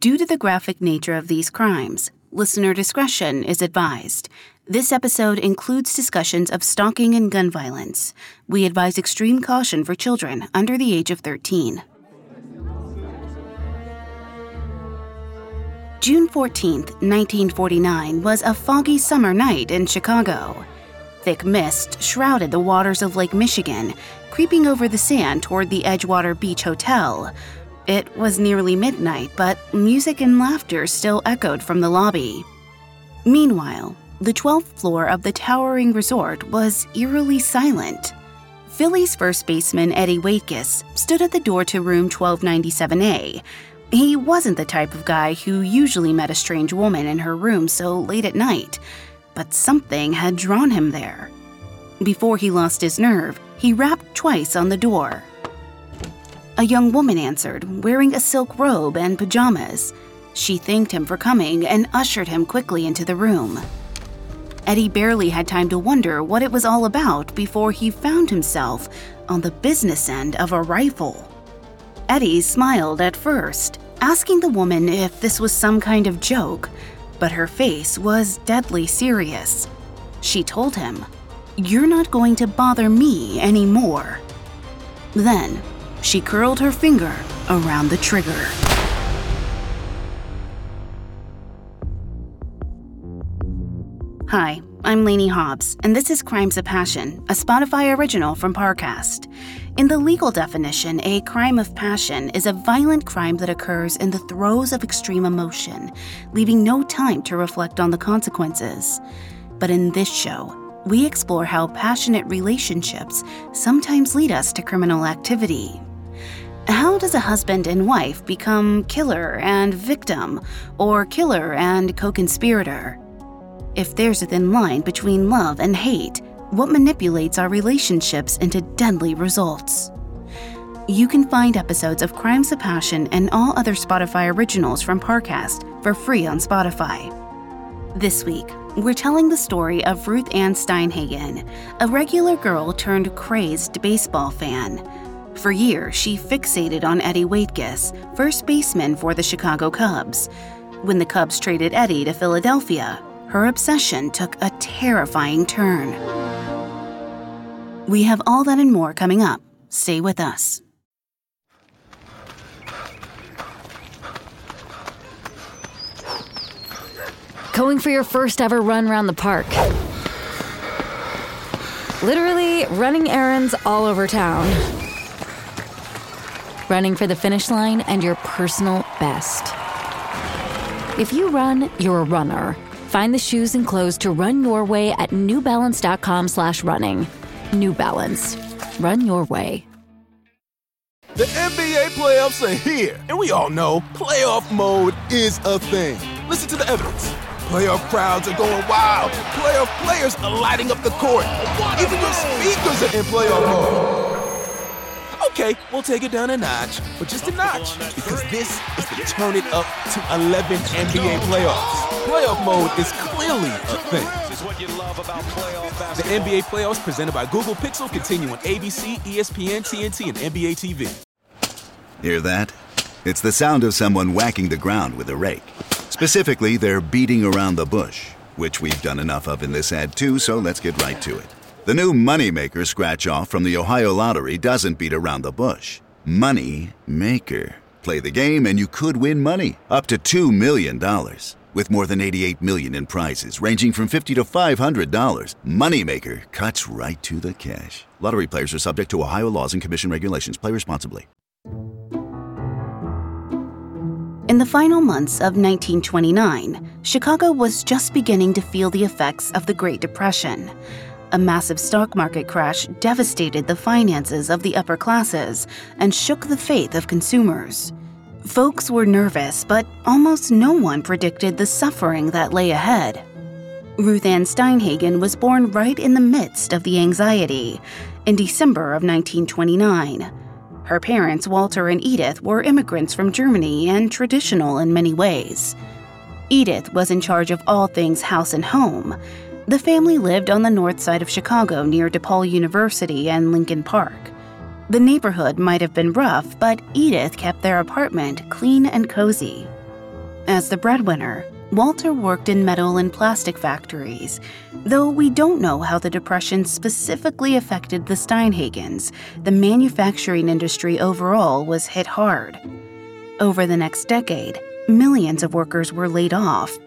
Due to the graphic nature of these crimes, listener discretion is advised. This episode includes discussions of stalking and gun violence. We advise extreme caution for children under the age of 13. June 14, 1949, was a foggy summer night in Chicago. Thick mist shrouded the waters of Lake Michigan, creeping over the sand toward the Edgewater Beach Hotel. It was nearly midnight, but music and laughter still echoed from the lobby. Meanwhile, the 12th floor of the towering resort was eerily silent. Phillies first baseman Eddie Waitkus stood at the door to room 1297A, he wasn't the type of guy who usually met a strange woman in her room so late at night, but something had drawn him there. Before he lost his nerve, he rapped twice on the door. A young woman answered, wearing a silk robe and pajamas. She thanked him for coming and ushered him quickly into the room. Eddie barely had time to wonder what it was all about before he found himself on the business end of a rifle. Eddie smiled at first, asking the woman if this was some kind of joke, but her face was deadly serious. She told him, You're not going to bother me anymore. Then, she curled her finger around the trigger. Hi, I'm Lainey Hobbs, and this is Crimes of Passion, a Spotify original from Parcast. In the legal definition, a crime of passion is a violent crime that occurs in the throes of extreme emotion, leaving no time to reflect on the consequences. But in this show, we explore how passionate relationships sometimes lead us to criminal activity. How does a husband and wife become killer and victim, or killer and co conspirator? If there's a thin line between love and hate, what manipulates our relationships into deadly results. You can find episodes of Crimes of Passion and all other Spotify originals from Parcast for free on Spotify. This week, we're telling the story of Ruth Ann Steinhagen, a regular girl turned crazed baseball fan. For years, she fixated on Eddie Waitkus, first baseman for the Chicago Cubs. When the Cubs traded Eddie to Philadelphia, her obsession took a terrifying turn. We have all that and more coming up. Stay with us. Going for your first ever run around the park. Literally running errands all over town. Running for the finish line and your personal best. If you run, you're a runner. Find the shoes and clothes to run your way at newbalance.com slash running. New Balance. Run your way. The NBA playoffs are here, and we all know playoff mode is a thing. Listen to the evidence. Playoff crowds are going wild. Playoff players are lighting up the court. Even your speakers are in playoff mode. Okay, we'll take it down a notch, but just a notch, because this is the turn it up to 11 NBA playoffs. Playoff mode is clearly a thing. The NBA playoffs presented by Google Pixel continue on ABC, ESPN, TNT, and NBA TV. Hear that? It's the sound of someone whacking the ground with a rake. Specifically, they're beating around the bush, which we've done enough of in this ad too, so let's get right to it. The new Moneymaker scratch off from the Ohio Lottery doesn't beat around the bush. Money Maker. Play the game and you could win money, up to $2 million. With more than 88 million in prizes ranging from 50 to $500, Moneymaker cuts right to the cash. Lottery players are subject to Ohio laws and commission regulations. Play responsibly. In the final months of 1929, Chicago was just beginning to feel the effects of the Great Depression. A massive stock market crash devastated the finances of the upper classes and shook the faith of consumers. Folks were nervous, but almost no one predicted the suffering that lay ahead. Ruth Ann Steinhagen was born right in the midst of the anxiety in December of 1929. Her parents, Walter and Edith, were immigrants from Germany and traditional in many ways. Edith was in charge of all things house and home. The family lived on the north side of Chicago near DePaul University and Lincoln Park. The neighborhood might have been rough, but Edith kept their apartment clean and cozy. As the breadwinner, Walter worked in metal and plastic factories, though we don't know how the Depression specifically affected the Steinhagens. The manufacturing industry overall was hit hard. Over the next decade, millions of workers were laid off.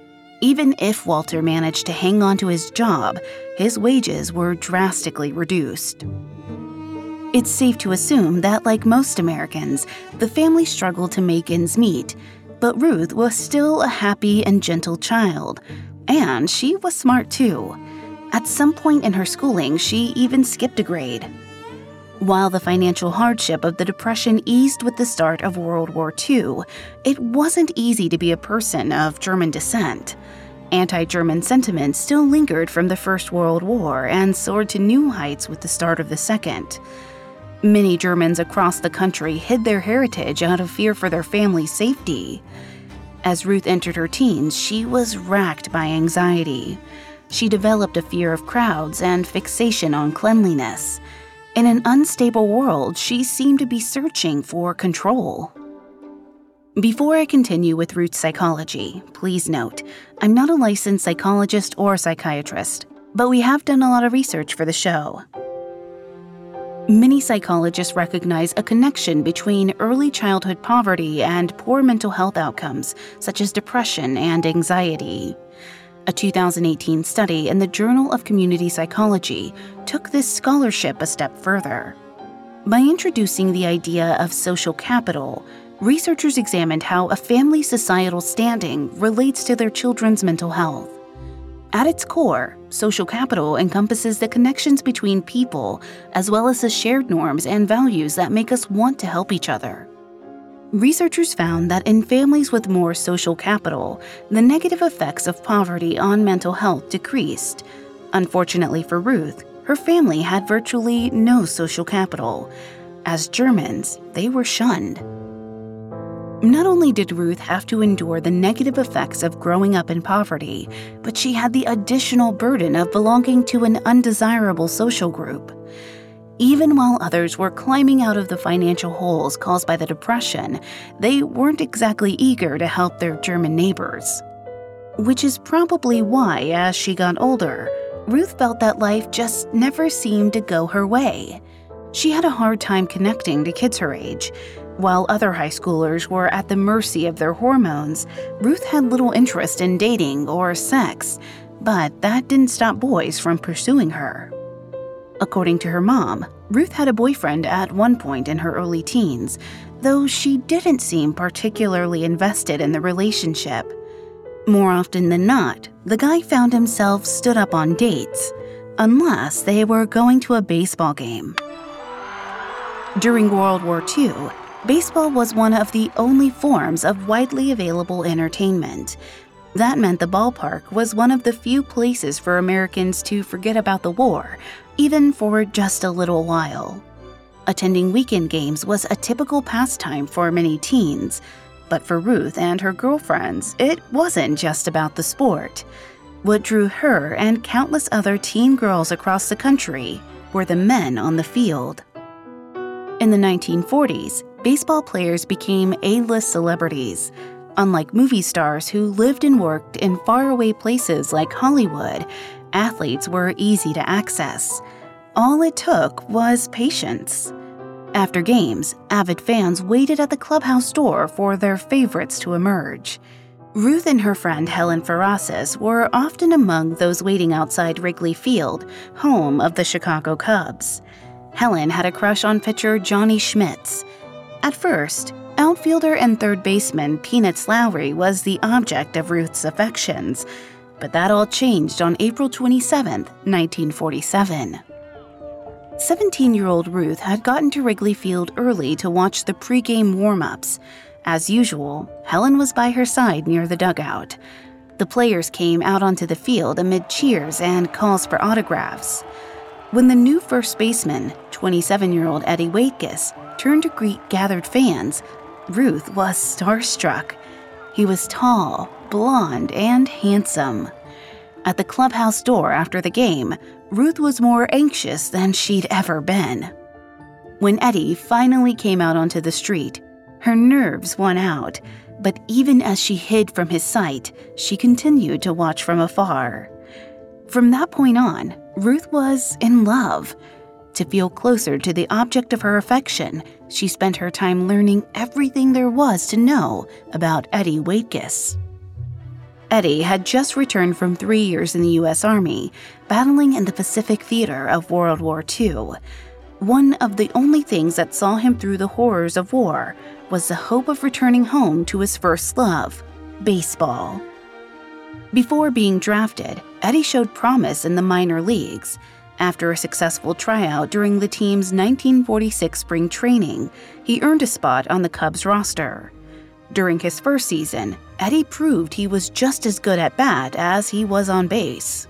Even if Walter managed to hang on to his job, his wages were drastically reduced. It's safe to assume that, like most Americans, the family struggled to make ends meet but Ruth was still a happy and gentle child, and she was smart too. At some point in her schooling, she even skipped a grade. While the financial hardship of the Depression eased with the start of World War II, it wasn't easy to be a person of German descent. Anti German sentiment still lingered from the First World War and soared to new heights with the start of the Second. Many Germans across the country hid their heritage out of fear for their family's safety. As Ruth entered her teens, she was racked by anxiety. She developed a fear of crowds and fixation on cleanliness. In an unstable world, she seemed to be searching for control. Before I continue with Ruth's psychology, please note I'm not a licensed psychologist or psychiatrist, but we have done a lot of research for the show. Many psychologists recognize a connection between early childhood poverty and poor mental health outcomes, such as depression and anxiety. A 2018 study in the Journal of Community Psychology took this scholarship a step further. By introducing the idea of social capital, researchers examined how a family's societal standing relates to their children's mental health. At its core, social capital encompasses the connections between people, as well as the shared norms and values that make us want to help each other. Researchers found that in families with more social capital, the negative effects of poverty on mental health decreased. Unfortunately for Ruth, her family had virtually no social capital. As Germans, they were shunned. Not only did Ruth have to endure the negative effects of growing up in poverty, but she had the additional burden of belonging to an undesirable social group. Even while others were climbing out of the financial holes caused by the Depression, they weren't exactly eager to help their German neighbors. Which is probably why, as she got older, Ruth felt that life just never seemed to go her way. She had a hard time connecting to kids her age, while other high schoolers were at the mercy of their hormones, Ruth had little interest in dating or sex, but that didn't stop boys from pursuing her. According to her mom, Ruth had a boyfriend at one point in her early teens, though she didn't seem particularly invested in the relationship. More often than not, the guy found himself stood up on dates, unless they were going to a baseball game. During World War II, baseball was one of the only forms of widely available entertainment. That meant the ballpark was one of the few places for Americans to forget about the war, even for just a little while. Attending weekend games was a typical pastime for many teens, but for Ruth and her girlfriends, it wasn't just about the sport. What drew her and countless other teen girls across the country were the men on the field. In the 1940s, baseball players became A list celebrities. Unlike movie stars who lived and worked in faraway places like Hollywood, athletes were easy to access. All it took was patience. After games, avid fans waited at the clubhouse door for their favorites to emerge. Ruth and her friend Helen Farraris were often among those waiting outside Wrigley Field, home of the Chicago Cubs. Helen had a crush on pitcher Johnny Schmitz. At first, outfielder and third baseman Peanuts Lowrey was the object of Ruth's affections, but that all changed on April 27, 1947. 17 year old Ruth had gotten to Wrigley Field early to watch the pregame warm ups. As usual, Helen was by her side near the dugout. The players came out onto the field amid cheers and calls for autographs. When the new first baseman, 27 year old Eddie Waitkus, turned to greet gathered fans, Ruth was starstruck. He was tall, blond, and handsome. At the clubhouse door after the game, Ruth was more anxious than she'd ever been. When Eddie finally came out onto the street, her nerves won out. But even as she hid from his sight, she continued to watch from afar. From that point on, Ruth was in love. To feel closer to the object of her affection, she spent her time learning everything there was to know about Eddie Waitkus. Eddie had just returned from three years in the U.S. Army, battling in the Pacific Theater of World War II. One of the only things that saw him through the horrors of war was the hope of returning home to his first love baseball. Before being drafted, Eddie showed promise in the minor leagues. After a successful tryout during the team's 1946 spring training, he earned a spot on the Cubs roster. During his first season, Eddie proved he was just as good at bat as he was on base.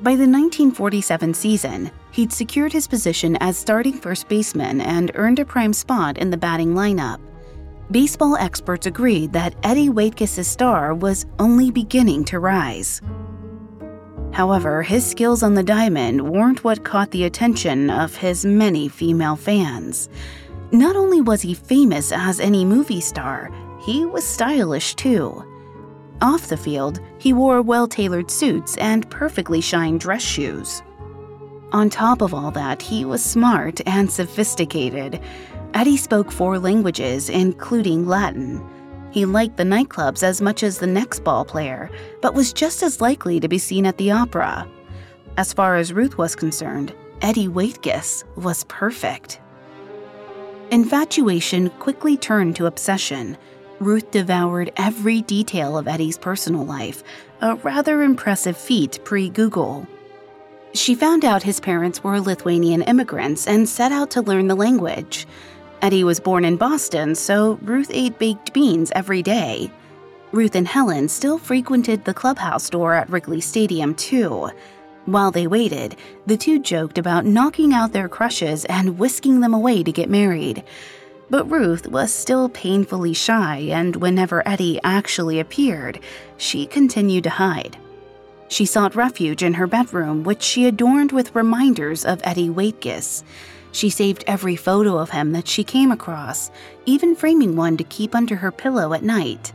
By the 1947 season, he'd secured his position as starting first baseman and earned a prime spot in the batting lineup. Baseball experts agreed that Eddie Waitkus' star was only beginning to rise. However, his skills on the diamond weren't what caught the attention of his many female fans. Not only was he famous as any movie star, he was stylish too. Off the field, he wore well tailored suits and perfectly shined dress shoes. On top of all that, he was smart and sophisticated. Eddie spoke four languages, including Latin. He liked the nightclubs as much as the next ball player, but was just as likely to be seen at the opera. As far as Ruth was concerned, Eddie Waitkus was perfect. Infatuation quickly turned to obsession. Ruth devoured every detail of Eddie's personal life, a rather impressive feat pre Google. She found out his parents were Lithuanian immigrants and set out to learn the language. Eddie was born in Boston, so Ruth ate baked beans every day. Ruth and Helen still frequented the clubhouse door at Wrigley Stadium, too. While they waited, the two joked about knocking out their crushes and whisking them away to get married. But Ruth was still painfully shy, and whenever Eddie actually appeared, she continued to hide. She sought refuge in her bedroom, which she adorned with reminders of Eddie Waitkus. She saved every photo of him that she came across, even framing one to keep under her pillow at night.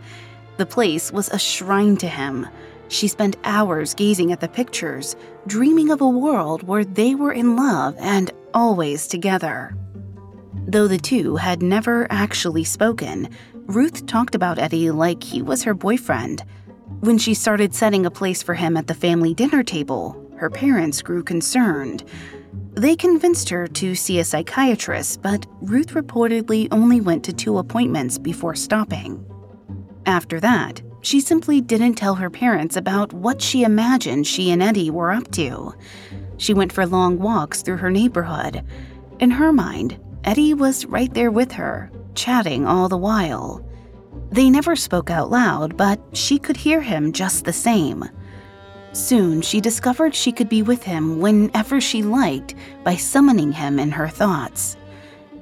The place was a shrine to him. She spent hours gazing at the pictures, dreaming of a world where they were in love and always together. Though the two had never actually spoken, Ruth talked about Eddie like he was her boyfriend. When she started setting a place for him at the family dinner table, her parents grew concerned. They convinced her to see a psychiatrist, but Ruth reportedly only went to two appointments before stopping. After that, she simply didn't tell her parents about what she imagined she and Eddie were up to. She went for long walks through her neighborhood. In her mind, Eddie was right there with her, chatting all the while. They never spoke out loud, but she could hear him just the same. Soon, she discovered she could be with him whenever she liked by summoning him in her thoughts.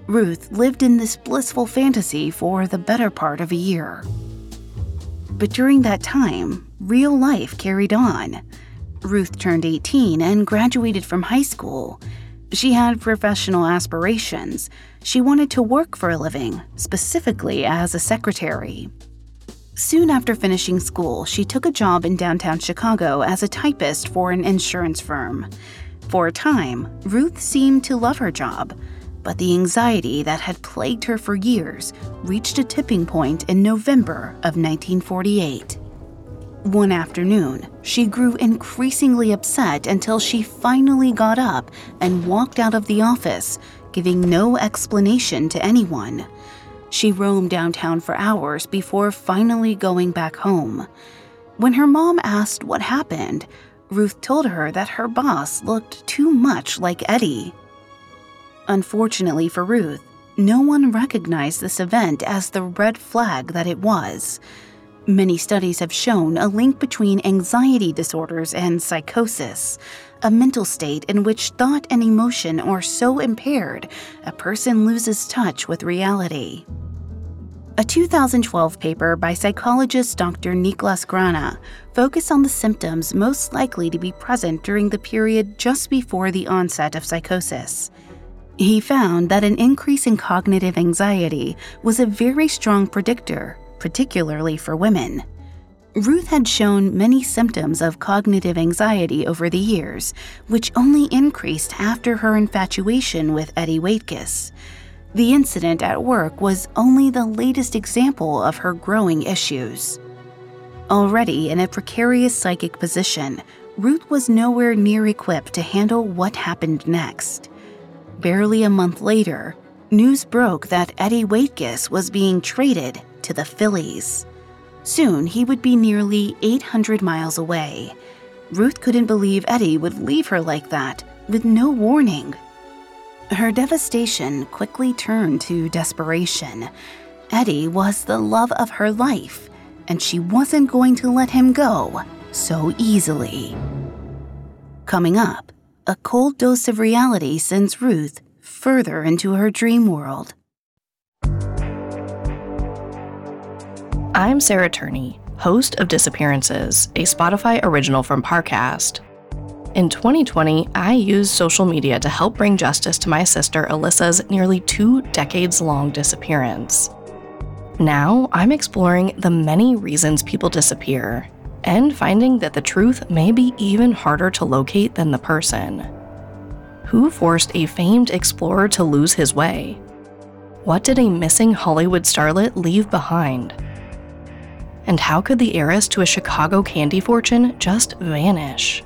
Ruth lived in this blissful fantasy for the better part of a year. But during that time, real life carried on. Ruth turned 18 and graduated from high school. She had professional aspirations. She wanted to work for a living, specifically as a secretary. Soon after finishing school, she took a job in downtown Chicago as a typist for an insurance firm. For a time, Ruth seemed to love her job, but the anxiety that had plagued her for years reached a tipping point in November of 1948. One afternoon, she grew increasingly upset until she finally got up and walked out of the office, giving no explanation to anyone. She roamed downtown for hours before finally going back home. When her mom asked what happened, Ruth told her that her boss looked too much like Eddie. Unfortunately for Ruth, no one recognized this event as the red flag that it was. Many studies have shown a link between anxiety disorders and psychosis, a mental state in which thought and emotion are so impaired a person loses touch with reality. A 2012 paper by psychologist Dr. Niklas Granö focused on the symptoms most likely to be present during the period just before the onset of psychosis. He found that an increase in cognitive anxiety was a very strong predictor, particularly for women. Ruth had shown many symptoms of cognitive anxiety over the years, which only increased after her infatuation with Eddie Waitkus. The incident at work was only the latest example of her growing issues. Already in a precarious psychic position, Ruth was nowhere near equipped to handle what happened next. Barely a month later, news broke that Eddie Waitkus was being traded to the Phillies. Soon he would be nearly 800 miles away. Ruth couldn't believe Eddie would leave her like that, with no warning. Her devastation quickly turned to desperation. Eddie was the love of her life, and she wasn't going to let him go so easily. Coming up, a cold dose of reality sends Ruth further into her dream world. I'm Sarah Turney, host of Disappearances, a Spotify original from Parcast. In 2020, I used social media to help bring justice to my sister Alyssa's nearly two decades long disappearance. Now, I'm exploring the many reasons people disappear and finding that the truth may be even harder to locate than the person. Who forced a famed explorer to lose his way? What did a missing Hollywood starlet leave behind? And how could the heiress to a Chicago candy fortune just vanish?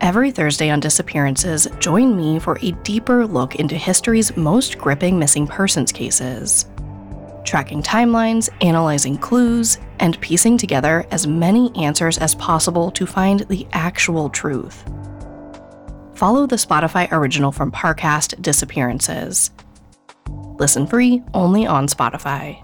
Every Thursday on Disappearances, join me for a deeper look into history's most gripping missing persons cases. Tracking timelines, analyzing clues, and piecing together as many answers as possible to find the actual truth. Follow the Spotify original from Parcast Disappearances. Listen free only on Spotify.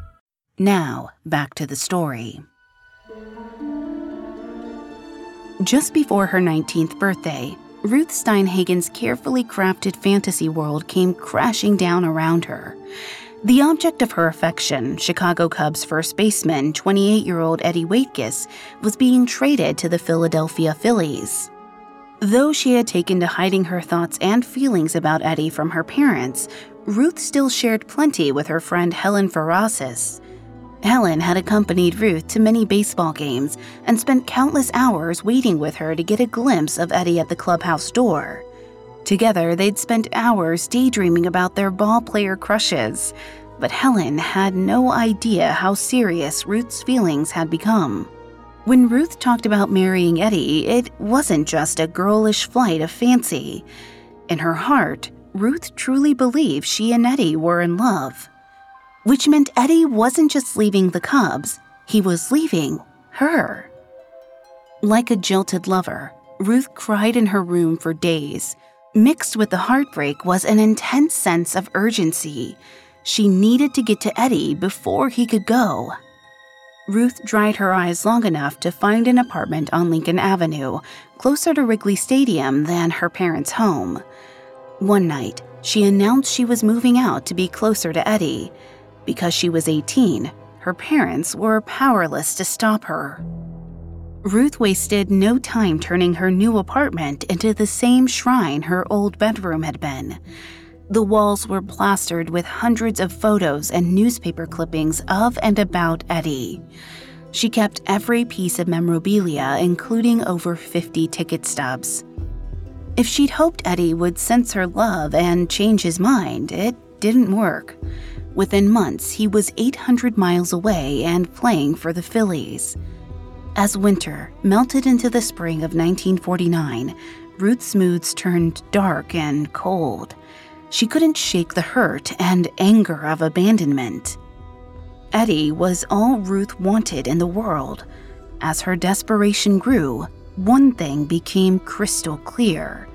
Now, back to the story. Just before her 19th birthday, Ruth Steinhagen's carefully crafted fantasy world came crashing down around her. The object of her affection, Chicago Cubs first baseman, 28 year old Eddie Waitkus, was being traded to the Philadelphia Phillies. Though she had taken to hiding her thoughts and feelings about Eddie from her parents, Ruth still shared plenty with her friend Helen Farraris. Helen had accompanied Ruth to many baseball games and spent countless hours waiting with her to get a glimpse of Eddie at the clubhouse door. Together, they'd spent hours daydreaming about their ball player crushes, but Helen had no idea how serious Ruth's feelings had become. When Ruth talked about marrying Eddie, it wasn't just a girlish flight of fancy. In her heart, Ruth truly believed she and Eddie were in love which meant Eddie wasn't just leaving the Cubs, he was leaving her. Like a jilted lover, Ruth cried in her room for days. Mixed with the heartbreak was an intense sense of urgency. She needed to get to Eddie before he could go. Ruth dried her eyes long enough to find an apartment on Lincoln Avenue, closer to Wrigley Stadium than her parents' home. One night, she announced she was moving out to be closer to Eddie. Because she was 18, her parents were powerless to stop her. Ruth wasted no time turning her new apartment into the same shrine her old bedroom had been. The walls were plastered with hundreds of photos and newspaper clippings of and about Eddie. She kept every piece of memorabilia, including over 50 ticket stubs. If she'd hoped Eddie would sense her love and change his mind, it didn't work. Within months, he was 800 miles away and playing for the Phillies. As winter melted into the spring of 1949, Ruth's moods turned dark and cold. She couldn't shake the hurt and anger of abandonment. Eddie was all Ruth wanted in the world. As her desperation grew, one thing became crystal clear.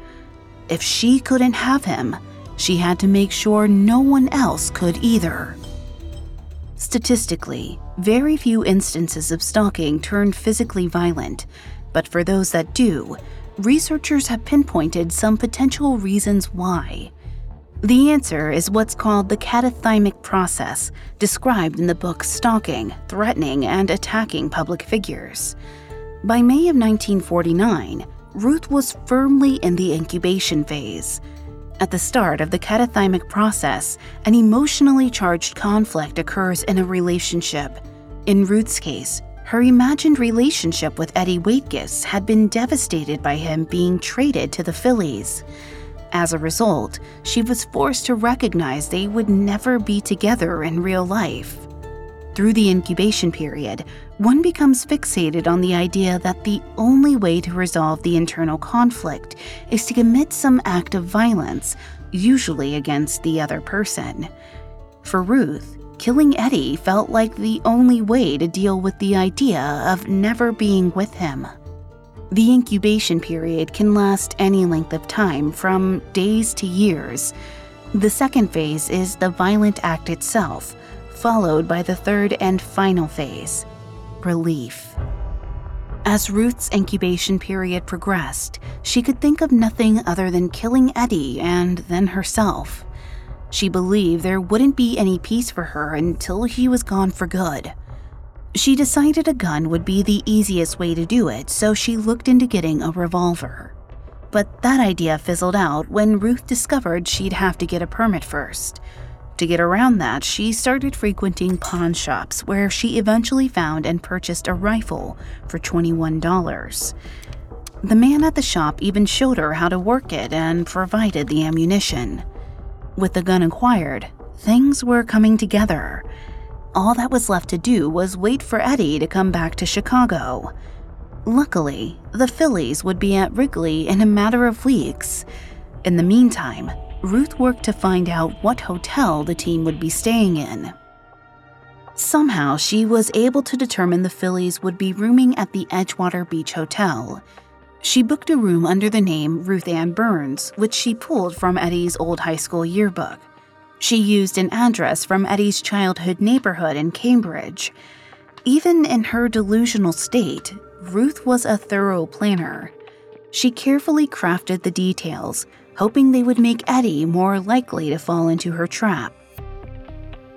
If she couldn't have him, she had to make sure no one else could either. Statistically, very few instances of stalking turn physically violent, but for those that do, researchers have pinpointed some potential reasons why. The answer is what's called the catathymic process, described in the book Stalking, Threatening, and Attacking Public Figures. By May of 1949, Ruth was firmly in the incubation phase. At the start of the catathymic process, an emotionally charged conflict occurs in a relationship. In Ruth's case, her imagined relationship with Eddie Waitkus had been devastated by him being traded to the Phillies. As a result, she was forced to recognize they would never be together in real life. Through the incubation period, one becomes fixated on the idea that the only way to resolve the internal conflict is to commit some act of violence, usually against the other person. For Ruth, killing Eddie felt like the only way to deal with the idea of never being with him. The incubation period can last any length of time, from days to years. The second phase is the violent act itself followed by the third and final phase relief. As Ruth's incubation period progressed, she could think of nothing other than killing Eddie and then herself. She believed there wouldn't be any peace for her until he was gone for good. She decided a gun would be the easiest way to do it, so she looked into getting a revolver. But that idea fizzled out when Ruth discovered she'd have to get a permit first. To get around that, she started frequenting pawn shops where she eventually found and purchased a rifle for $21. The man at the shop even showed her how to work it and provided the ammunition. With the gun acquired, things were coming together. All that was left to do was wait for Eddie to come back to Chicago. Luckily, the Phillies would be at Wrigley in a matter of weeks. In the meantime, Ruth worked to find out what hotel the team would be staying in. Somehow, she was able to determine the Phillies would be rooming at the Edgewater Beach Hotel. She booked a room under the name Ruth Ann Burns, which she pulled from Eddie's old high school yearbook. She used an address from Eddie's childhood neighborhood in Cambridge. Even in her delusional state, Ruth was a thorough planner. She carefully crafted the details, hoping they would make Eddie more likely to fall into her trap.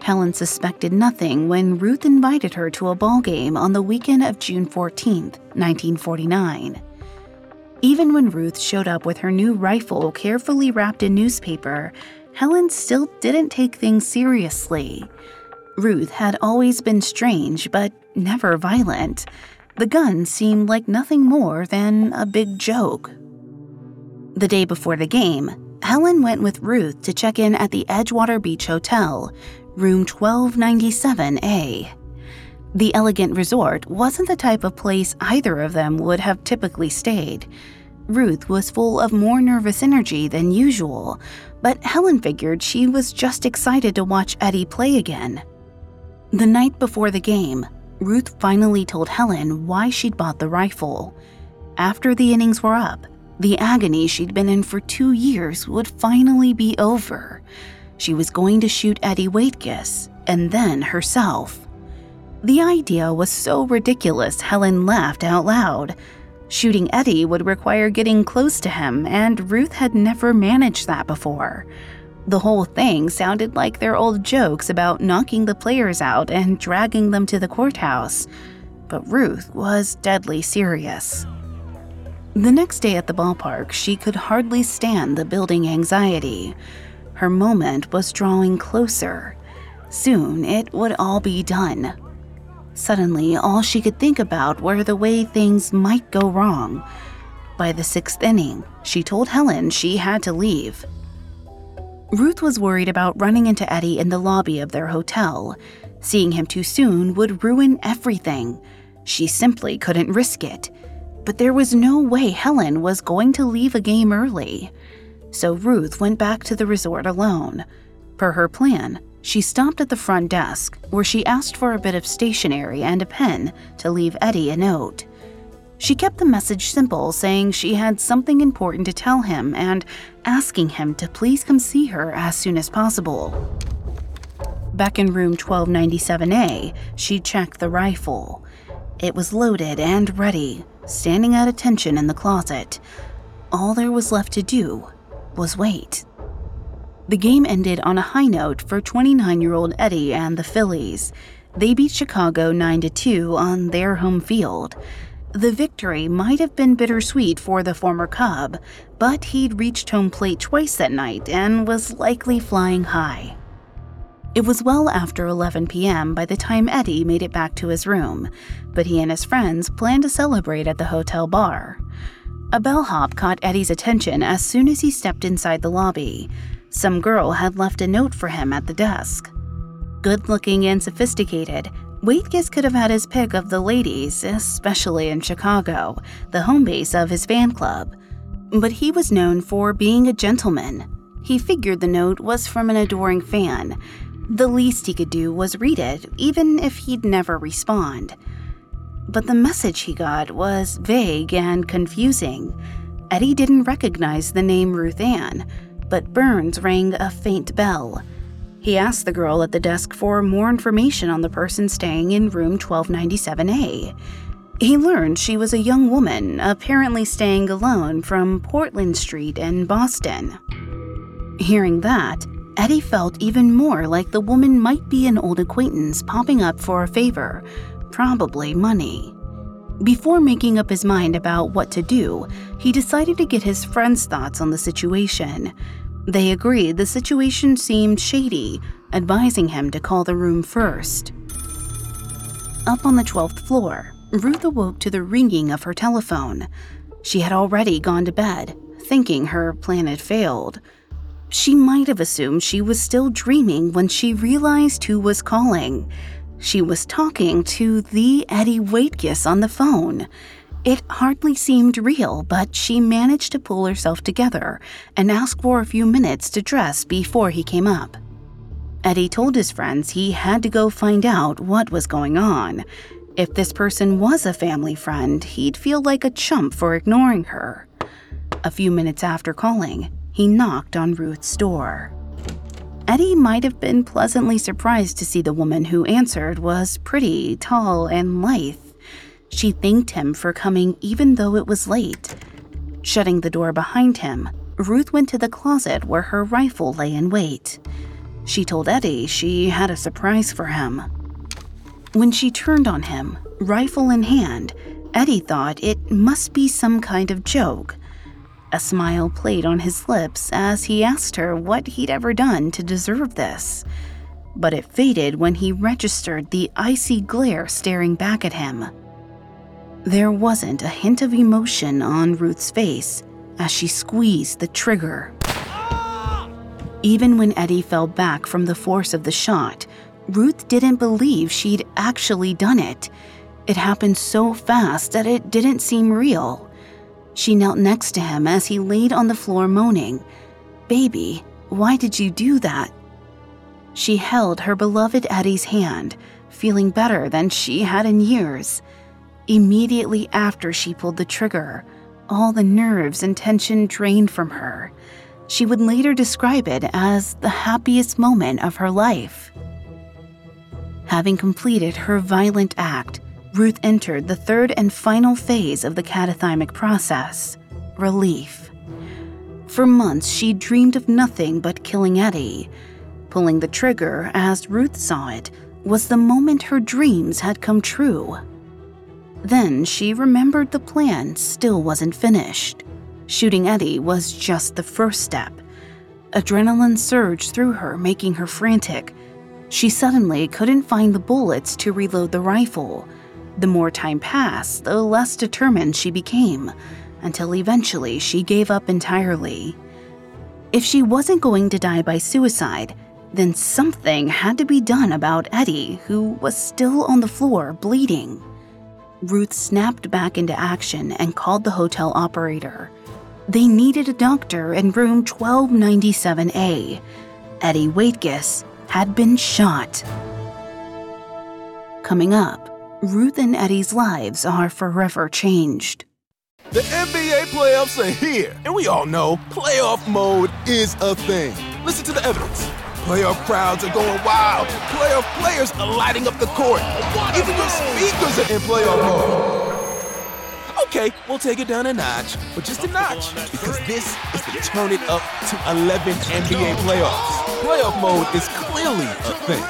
Helen suspected nothing when Ruth invited her to a ball game on the weekend of June 14, 1949. Even when Ruth showed up with her new rifle carefully wrapped in newspaper, Helen still didn't take things seriously. Ruth had always been strange, but never violent. The gun seemed like nothing more than a big joke. The day before the game, Helen went with Ruth to check in at the Edgewater Beach Hotel, room 1297A. The elegant resort wasn't the type of place either of them would have typically stayed. Ruth was full of more nervous energy than usual, but Helen figured she was just excited to watch Eddie play again. The night before the game, Ruth finally told Helen why she'd bought the rifle. After the innings were up, the agony she'd been in for two years would finally be over. She was going to shoot Eddie Waitkus and then herself. The idea was so ridiculous, Helen laughed out loud. Shooting Eddie would require getting close to him, and Ruth had never managed that before. The whole thing sounded like their old jokes about knocking the players out and dragging them to the courthouse. But Ruth was deadly serious. The next day at the ballpark, she could hardly stand the building anxiety. Her moment was drawing closer. Soon it would all be done. Suddenly, all she could think about were the way things might go wrong. By the sixth inning, she told Helen she had to leave. Ruth was worried about running into Eddie in the lobby of their hotel. Seeing him too soon would ruin everything. She simply couldn't risk it. But there was no way Helen was going to leave a game early. So Ruth went back to the resort alone. Per her plan, she stopped at the front desk, where she asked for a bit of stationery and a pen to leave Eddie a note. She kept the message simple, saying she had something important to tell him and asking him to please come see her as soon as possible. Back in room 1297A, she checked the rifle. It was loaded and ready, standing at attention in the closet. All there was left to do was wait. The game ended on a high note for 29 year old Eddie and the Phillies. They beat Chicago 9 2 on their home field. The victory might have been bittersweet for the former Cub, but he'd reached home plate twice that night and was likely flying high. It was well after 11 p.m. by the time Eddie made it back to his room, but he and his friends planned to celebrate at the hotel bar. A bellhop caught Eddie's attention as soon as he stepped inside the lobby. Some girl had left a note for him at the desk. Good looking and sophisticated, Waitkus could have had his pick of the ladies, especially in Chicago, the home base of his fan club. But he was known for being a gentleman. He figured the note was from an adoring fan. The least he could do was read it, even if he'd never respond. But the message he got was vague and confusing. Eddie didn't recognize the name Ruth Ann, but Burns rang a faint bell. He asked the girl at the desk for more information on the person staying in room 1297A. He learned she was a young woman, apparently staying alone from Portland Street in Boston. Hearing that, Eddie felt even more like the woman might be an old acquaintance popping up for a favor, probably money. Before making up his mind about what to do, he decided to get his friend's thoughts on the situation. They agreed the situation seemed shady, advising him to call the room first. Up on the 12th floor, Ruth awoke to the ringing of her telephone. She had already gone to bed, thinking her plan had failed. She might have assumed she was still dreaming when she realized who was calling. She was talking to the Eddie Waitkus on the phone. It hardly seemed real, but she managed to pull herself together and ask for a few minutes to dress before he came up. Eddie told his friends he had to go find out what was going on. If this person was a family friend, he'd feel like a chump for ignoring her. A few minutes after calling, he knocked on Ruth's door. Eddie might have been pleasantly surprised to see the woman who answered was pretty, tall, and lithe. She thanked him for coming even though it was late. Shutting the door behind him, Ruth went to the closet where her rifle lay in wait. She told Eddie she had a surprise for him. When she turned on him, rifle in hand, Eddie thought it must be some kind of joke. A smile played on his lips as he asked her what he'd ever done to deserve this. But it faded when he registered the icy glare staring back at him. There wasn't a hint of emotion on Ruth's face as she squeezed the trigger. Even when Eddie fell back from the force of the shot, Ruth didn't believe she'd actually done it. It happened so fast that it didn't seem real. She knelt next to him as he laid on the floor moaning, Baby, why did you do that? She held her beloved Eddie's hand, feeling better than she had in years. Immediately after she pulled the trigger, all the nerves and tension drained from her. She would later describe it as the happiest moment of her life. Having completed her violent act, Ruth entered the third and final phase of the catathymic process relief. For months, she dreamed of nothing but killing Eddie. Pulling the trigger, as Ruth saw it, was the moment her dreams had come true. Then she remembered the plan still wasn't finished. Shooting Eddie was just the first step. Adrenaline surged through her, making her frantic. She suddenly couldn't find the bullets to reload the rifle. The more time passed, the less determined she became. until eventually she gave up entirely. If she wasn't going to die by suicide, then something had to be done about Eddie, who was still on the floor bleeding. Ruth snapped back into action and called the hotel operator. They needed a doctor in room 1297A. Eddie Waitkus had been shot. Coming up, Ruth and Eddie's lives are forever changed. The NBA playoffs are here, and we all know playoff mode is a thing. Listen to the evidence. Playoff crowds are going wild. Playoff players are lighting up the court. Even your speakers are in playoff mode. Okay, we'll take it down a notch, but just a notch, because this is the turn it up to 11 NBA playoffs. Playoff mode is clearly a thing.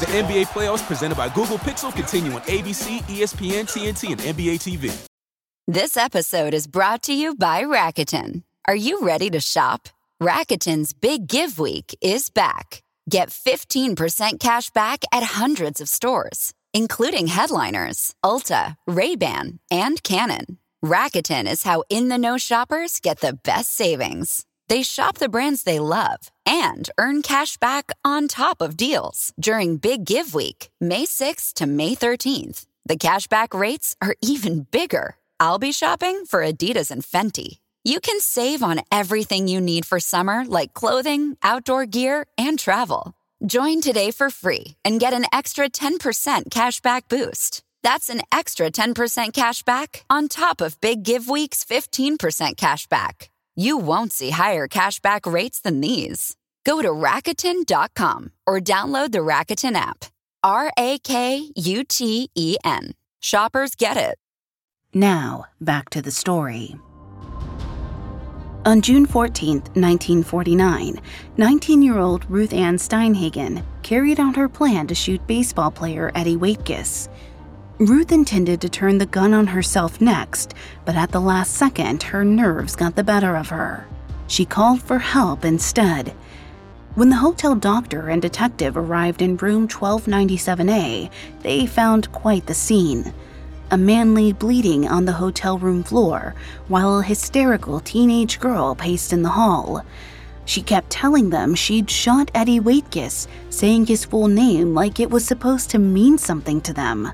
The NBA playoffs presented by Google Pixel continue on ABC, ESPN, TNT, and NBA TV. This episode is brought to you by Rakuten. Are you ready to shop? Rakuten's Big Give Week is back. Get 15% cash back at hundreds of stores, including headliners, Ulta, Ray-Ban, and Canon. Rakuten is how in-the-know shoppers get the best savings. They shop the brands they love and earn cash back on top of deals during Big Give Week, May 6th to May 13th. The cashback rates are even bigger. I'll be shopping for Adidas and Fenty. You can save on everything you need for summer, like clothing, outdoor gear, and travel. Join today for free and get an extra 10% cashback boost. That's an extra 10% cashback on top of Big Give Week's 15% cashback. You won't see higher cashback rates than these. Go to Rakuten.com or download the Rakuten app. R A K U T E N. Shoppers get it. Now, back to the story. On June 14, 1949, 19 year old Ruth Ann Steinhagen carried out her plan to shoot baseball player Eddie Waitkus. Ruth intended to turn the gun on herself next, but at the last second, her nerves got the better of her. She called for help instead. When the hotel doctor and detective arrived in room 1297A, they found quite the scene. A man lay bleeding on the hotel room floor, while a hysterical teenage girl paced in the hall. She kept telling them she'd shot Eddie Waitkus, saying his full name like it was supposed to mean something to them.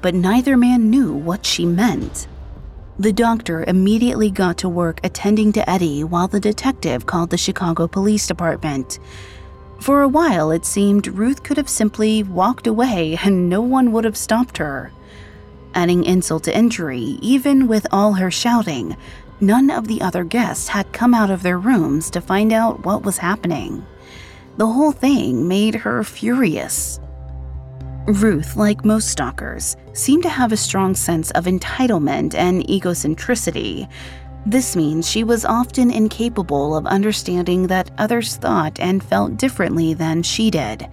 But neither man knew what she meant. The doctor immediately got to work attending to Eddie while the detective called the Chicago Police Department. For a while, it seemed Ruth could have simply walked away and no one would have stopped her. Adding insult to injury, even with all her shouting, none of the other guests had come out of their rooms to find out what was happening. The whole thing made her furious. Ruth, like most stalkers, seemed to have a strong sense of entitlement and egocentricity. This means she was often incapable of understanding that others thought and felt differently than she did.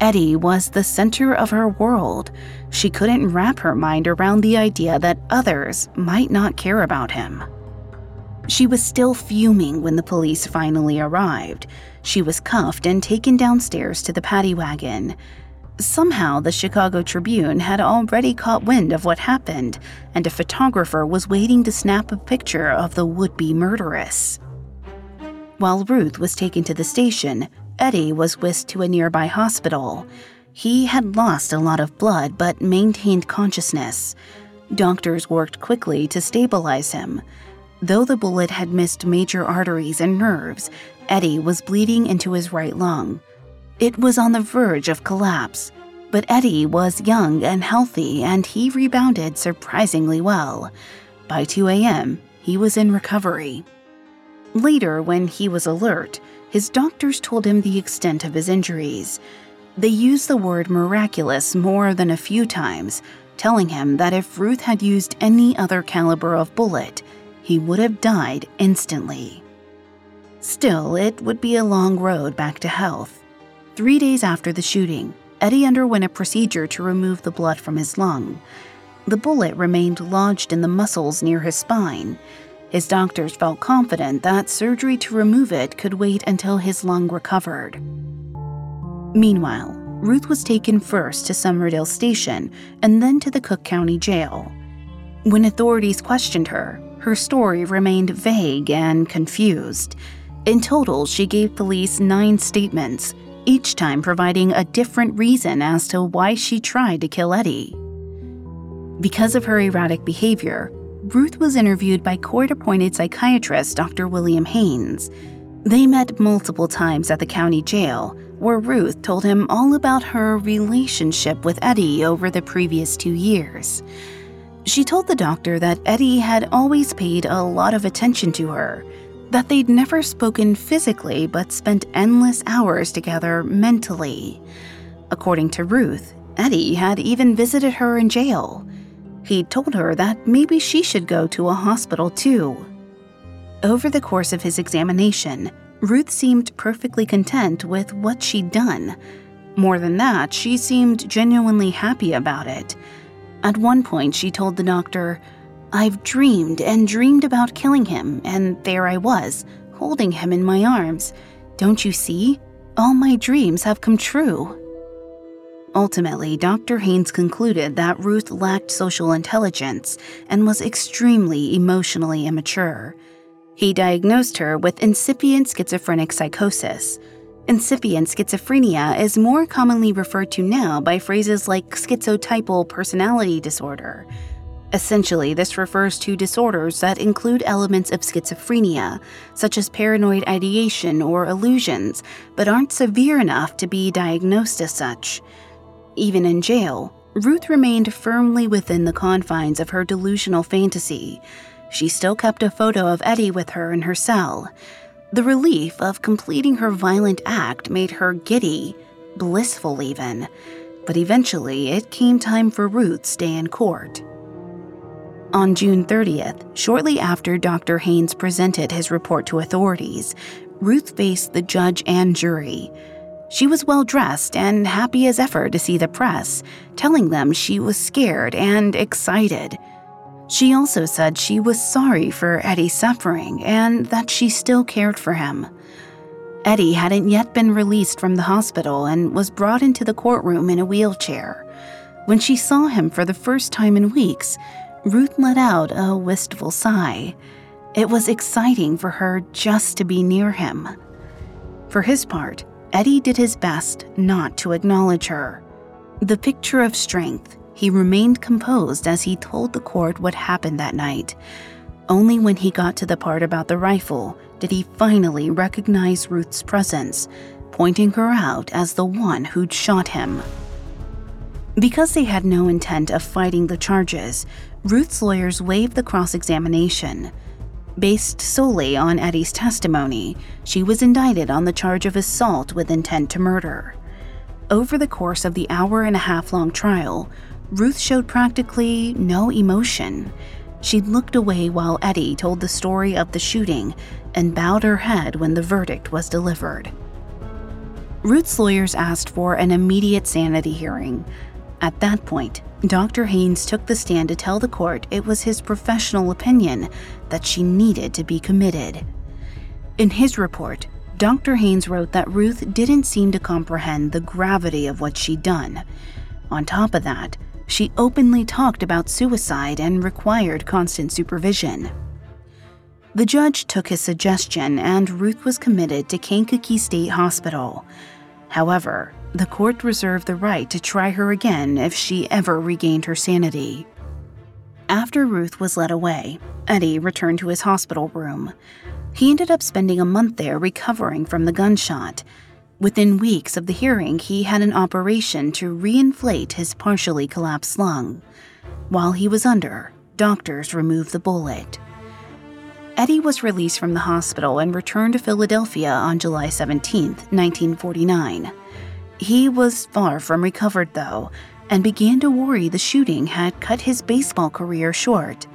Eddie was the center of her world. She couldn't wrap her mind around the idea that others might not care about him. She was still fuming when the police finally arrived. She was cuffed and taken downstairs to the paddy wagon. Somehow, the Chicago Tribune had already caught wind of what happened, and a photographer was waiting to snap a picture of the would be murderess. While Ruth was taken to the station, Eddie was whisked to a nearby hospital. He had lost a lot of blood but maintained consciousness. Doctors worked quickly to stabilize him. Though the bullet had missed major arteries and nerves, Eddie was bleeding into his right lung. It was on the verge of collapse, but Eddie was young and healthy and he rebounded surprisingly well. By 2 a.m., he was in recovery. Later, when he was alert, his doctors told him the extent of his injuries. They used the word miraculous more than a few times, telling him that if Ruth had used any other caliber of bullet, he would have died instantly. Still, it would be a long road back to health. Three days after the shooting, Eddie underwent a procedure to remove the blood from his lung. The bullet remained lodged in the muscles near his spine, his doctors felt confident that surgery to remove it could wait until his lung recovered. Meanwhile, Ruth was taken first to Summerdale Station and then to the Cook County Jail. When authorities questioned her, her story remained vague and confused. In total, she gave police nine statements, each time providing a different reason as to why she tried to kill Eddie. Because of her erratic behavior, Ruth was interviewed by court appointed psychiatrist Dr. William Haynes. They met multiple times at the county jail, where Ruth told him all about her relationship with Eddie over the previous two years. She told the doctor that Eddie had always paid a lot of attention to her, that they'd never spoken physically but spent endless hours together mentally. According to Ruth, Eddie had even visited her in jail. He told her that maybe she should go to a hospital too. Over the course of his examination, Ruth seemed perfectly content with what she'd done. More than that, she seemed genuinely happy about it. At one point, she told the doctor, I've dreamed and dreamed about killing him, and there I was, holding him in my arms. Don't you see? All my dreams have come true. Ultimately, Dr. Haynes concluded that Ruth lacked social intelligence and was extremely emotionally immature. He diagnosed her with incipient schizophrenic psychosis. Incipient schizophrenia is more commonly referred to now by phrases like schizotypal personality disorder. Essentially, this refers to disorders that include elements of schizophrenia, such as paranoid ideation or illusions, but aren't severe enough to be diagnosed as such. Even in jail, Ruth remained firmly within the confines of her delusional fantasy. She still kept a photo of Eddie with her in her cell. The relief of completing her violent act made her giddy, blissful even. But eventually, it came time for Ruth's day in court. On June 30th, shortly after Dr. Haynes presented his report to authorities, Ruth faced the judge and jury. She was well dressed and happy as ever to see the press, telling them she was scared and excited. She also said she was sorry for Eddie's suffering and that she still cared for him. Eddie hadn't yet been released from the hospital and was brought into the courtroom in a wheelchair. When she saw him for the first time in weeks, Ruth let out a wistful sigh. It was exciting for her just to be near him. For his part, Eddie did his best not to acknowledge her. The picture of strength, he remained composed as he told the court what happened that night. Only when he got to the part about the rifle did he finally recognize Ruth's presence, pointing her out as the one who'd shot him. Because they had no intent of fighting the charges, Ruth's lawyers waived the cross examination. Based solely on Eddie's testimony, she was indicted on the charge of assault with intent to murder. Over the course of the hour and a half long trial, Ruth showed practically no emotion. She looked away while Eddie told the story of the shooting and bowed her head when the verdict was delivered. Ruth's lawyers asked for an immediate sanity hearing. At that point, Dr. Haynes took the stand to tell the court it was his professional opinion that she needed to be committed. In his report, Dr. Haynes wrote that Ruth didn't seem to comprehend the gravity of what she'd done. On top of that, she openly talked about suicide and required constant supervision. The judge took his suggestion and Ruth was committed to Kankakee State Hospital. However, the court reserved the right to try her again if she ever regained her sanity. After Ruth was led away, Eddie returned to his hospital room. He ended up spending a month there recovering from the gunshot. Within weeks of the hearing, he had an operation to reinflate his partially collapsed lung. While he was under, doctors removed the bullet. Eddie was released from the hospital and returned to Philadelphia on July 17, 1949. He was far from recovered, though, and began to worry the shooting had cut his baseball career short.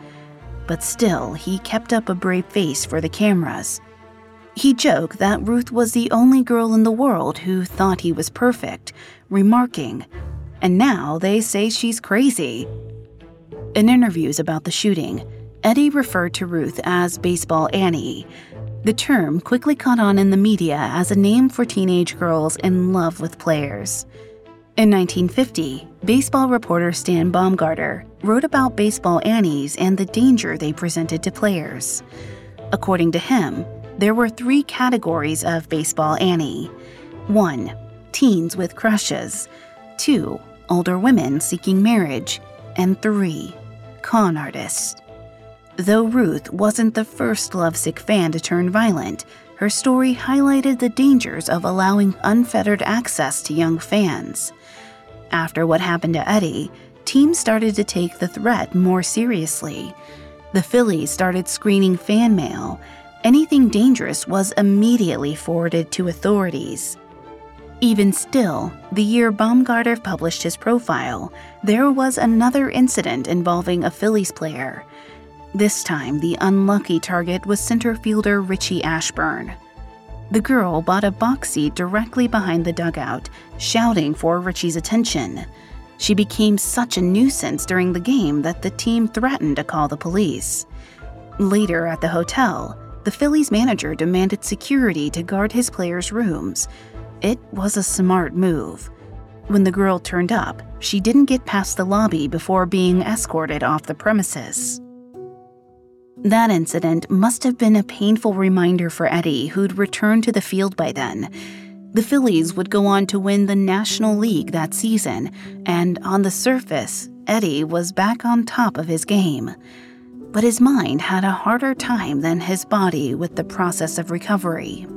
But still, he kept up a brave face for the cameras. He joked that Ruth was the only girl in the world who thought he was perfect, remarking, and now they say she's crazy. In interviews about the shooting, Eddie referred to Ruth as Baseball Annie, the term quickly caught on in the media as a name for teenage girls in love with players. In 1950, baseball reporter Stan Baumgartner wrote about baseball Annies and the danger they presented to players. According to him, there were three categories of baseball Annie 1. Teens with crushes, 2. Older women seeking marriage, and 3. Con artists. Though Ruth wasn't the first lovesick fan to turn violent, her story highlighted the dangers of allowing unfettered access to young fans. After what happened to Eddie, teams started to take the threat more seriously. The Phillies started screening fan mail. Anything dangerous was immediately forwarded to authorities. Even still, the year Baumgartner published his profile, there was another incident involving a Phillies player. This time, the unlucky target was center fielder Richie Ashburn. The girl bought a box seat directly behind the dugout, shouting for Richie's attention. She became such a nuisance during the game that the team threatened to call the police. Later at the hotel, the Phillies manager demanded security to guard his players' rooms. It was a smart move. When the girl turned up, she didn't get past the lobby before being escorted off the premises. That incident must have been a painful reminder for Eddie, who'd returned to the field by then. The Phillies would go on to win the National League that season, and on the surface, Eddie was back on top of his game. But his mind had a harder time than his body with the process of recovery.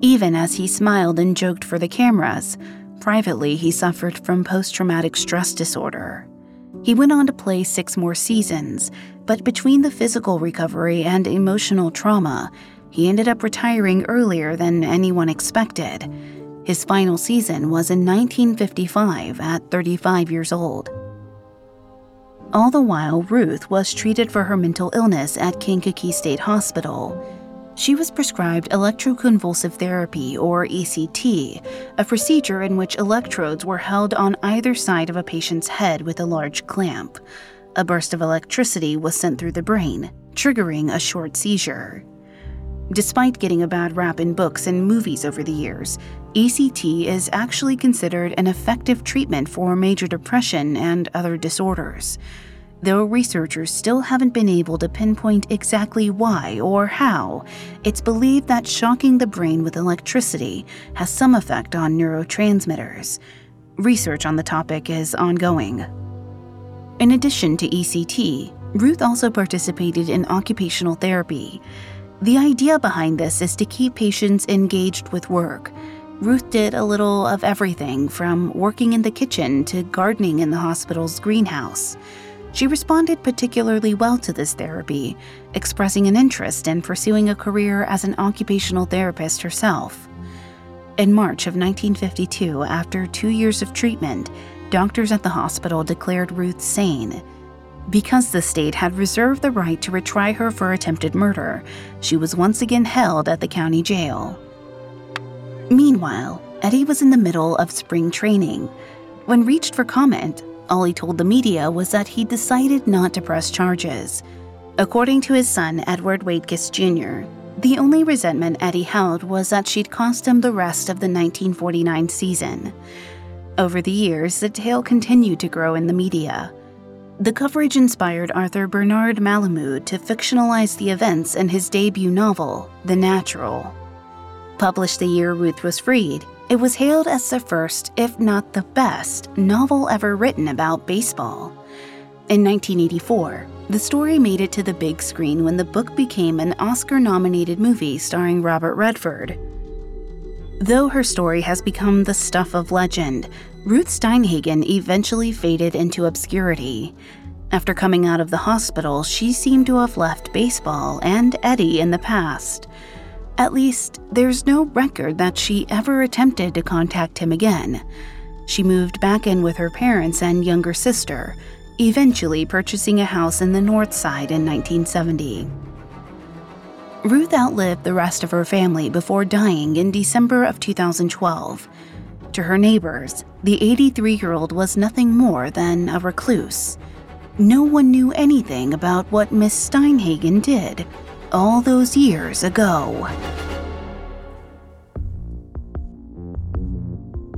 Even as he smiled and joked for the cameras, privately he suffered from post traumatic stress disorder. He went on to play six more seasons, but between the physical recovery and emotional trauma, he ended up retiring earlier than anyone expected. His final season was in 1955 at 35 years old. All the while, Ruth was treated for her mental illness at Kankakee State Hospital. She was prescribed electroconvulsive therapy, or ECT, a procedure in which electrodes were held on either side of a patient's head with a large clamp. A burst of electricity was sent through the brain, triggering a short seizure. Despite getting a bad rap in books and movies over the years, ECT is actually considered an effective treatment for major depression and other disorders though researchers still haven't been able to pinpoint exactly why or how, it's believed that shocking the brain with electricity has some effect on neurotransmitters. Research on the topic is ongoing. In addition to ECT, Ruth also participated in occupational therapy. The idea behind this is to keep patients engaged with work. Ruth did a little of everything from working in the kitchen to gardening in the hospital's greenhouse. She responded particularly well to this therapy, expressing an interest in pursuing a career as an occupational therapist herself. In March of 1952, after two years of treatment, doctors at the hospital declared Ruth sane. Because the state had reserved the right to retry her for attempted murder, she was once again held at the county jail. Meanwhile, Eddie was in the middle of spring training. When reached for comment, all he told the media was that he decided not to press charges. According to his son, Edward Waitkus Jr., the only resentment Eddie held was that she'd cost him the rest of the 1949 season. Over the years, the tale continued to grow in the media. The coverage inspired Arthur Bernard Malamud to fictionalize the events in his debut novel, The Natural. Published the year Ruth was freed, it was hailed as the first, if not the best, novel ever written about baseball. In 1984, the story made it to the big screen when the book became an Oscar nominated movie starring Robert Redford. Though her story has become the stuff of legend, Ruth Steinhagen eventually faded into obscurity. After coming out of the hospital, she seemed to have left baseball and Eddie in the past. At least, there's no record that she ever attempted to contact him again. She moved back in with her parents and younger sister, eventually purchasing a house in the North Side in 1970. Ruth outlived the rest of her family before dying in December of 2012. To her neighbors, the 83 year old was nothing more than a recluse. No one knew anything about what Miss Steinhagen did all those years ago.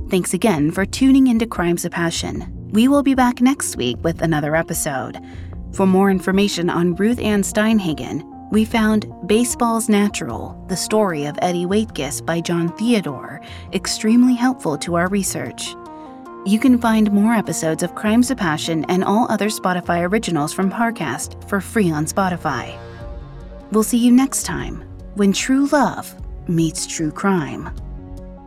Thanks again for tuning into Crimes of Passion. We will be back next week with another episode. For more information on Ruth Ann Steinhagen, we found Baseball's Natural, the story of Eddie Waitkus by John Theodore, extremely helpful to our research. You can find more episodes of Crimes of Passion and all other Spotify originals from Parcast for free on Spotify. We'll see you next time when true love meets true crime.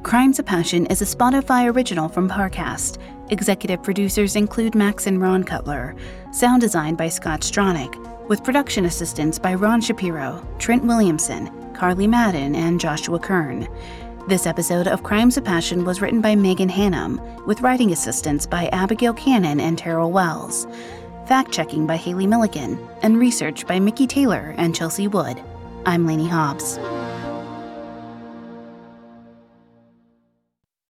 Crimes of Passion is a Spotify original from Parcast. Executive producers include Max and Ron Cutler. Sound design by Scott Stronach, with production assistance by Ron Shapiro, Trent Williamson, Carly Madden, and Joshua Kern. This episode of Crimes of Passion was written by Megan Hannum, with writing assistance by Abigail Cannon and Terrell Wells. Fact checking by Haley Milliken, and research by Mickey Taylor and Chelsea Wood. I'm Lainey Hobbs.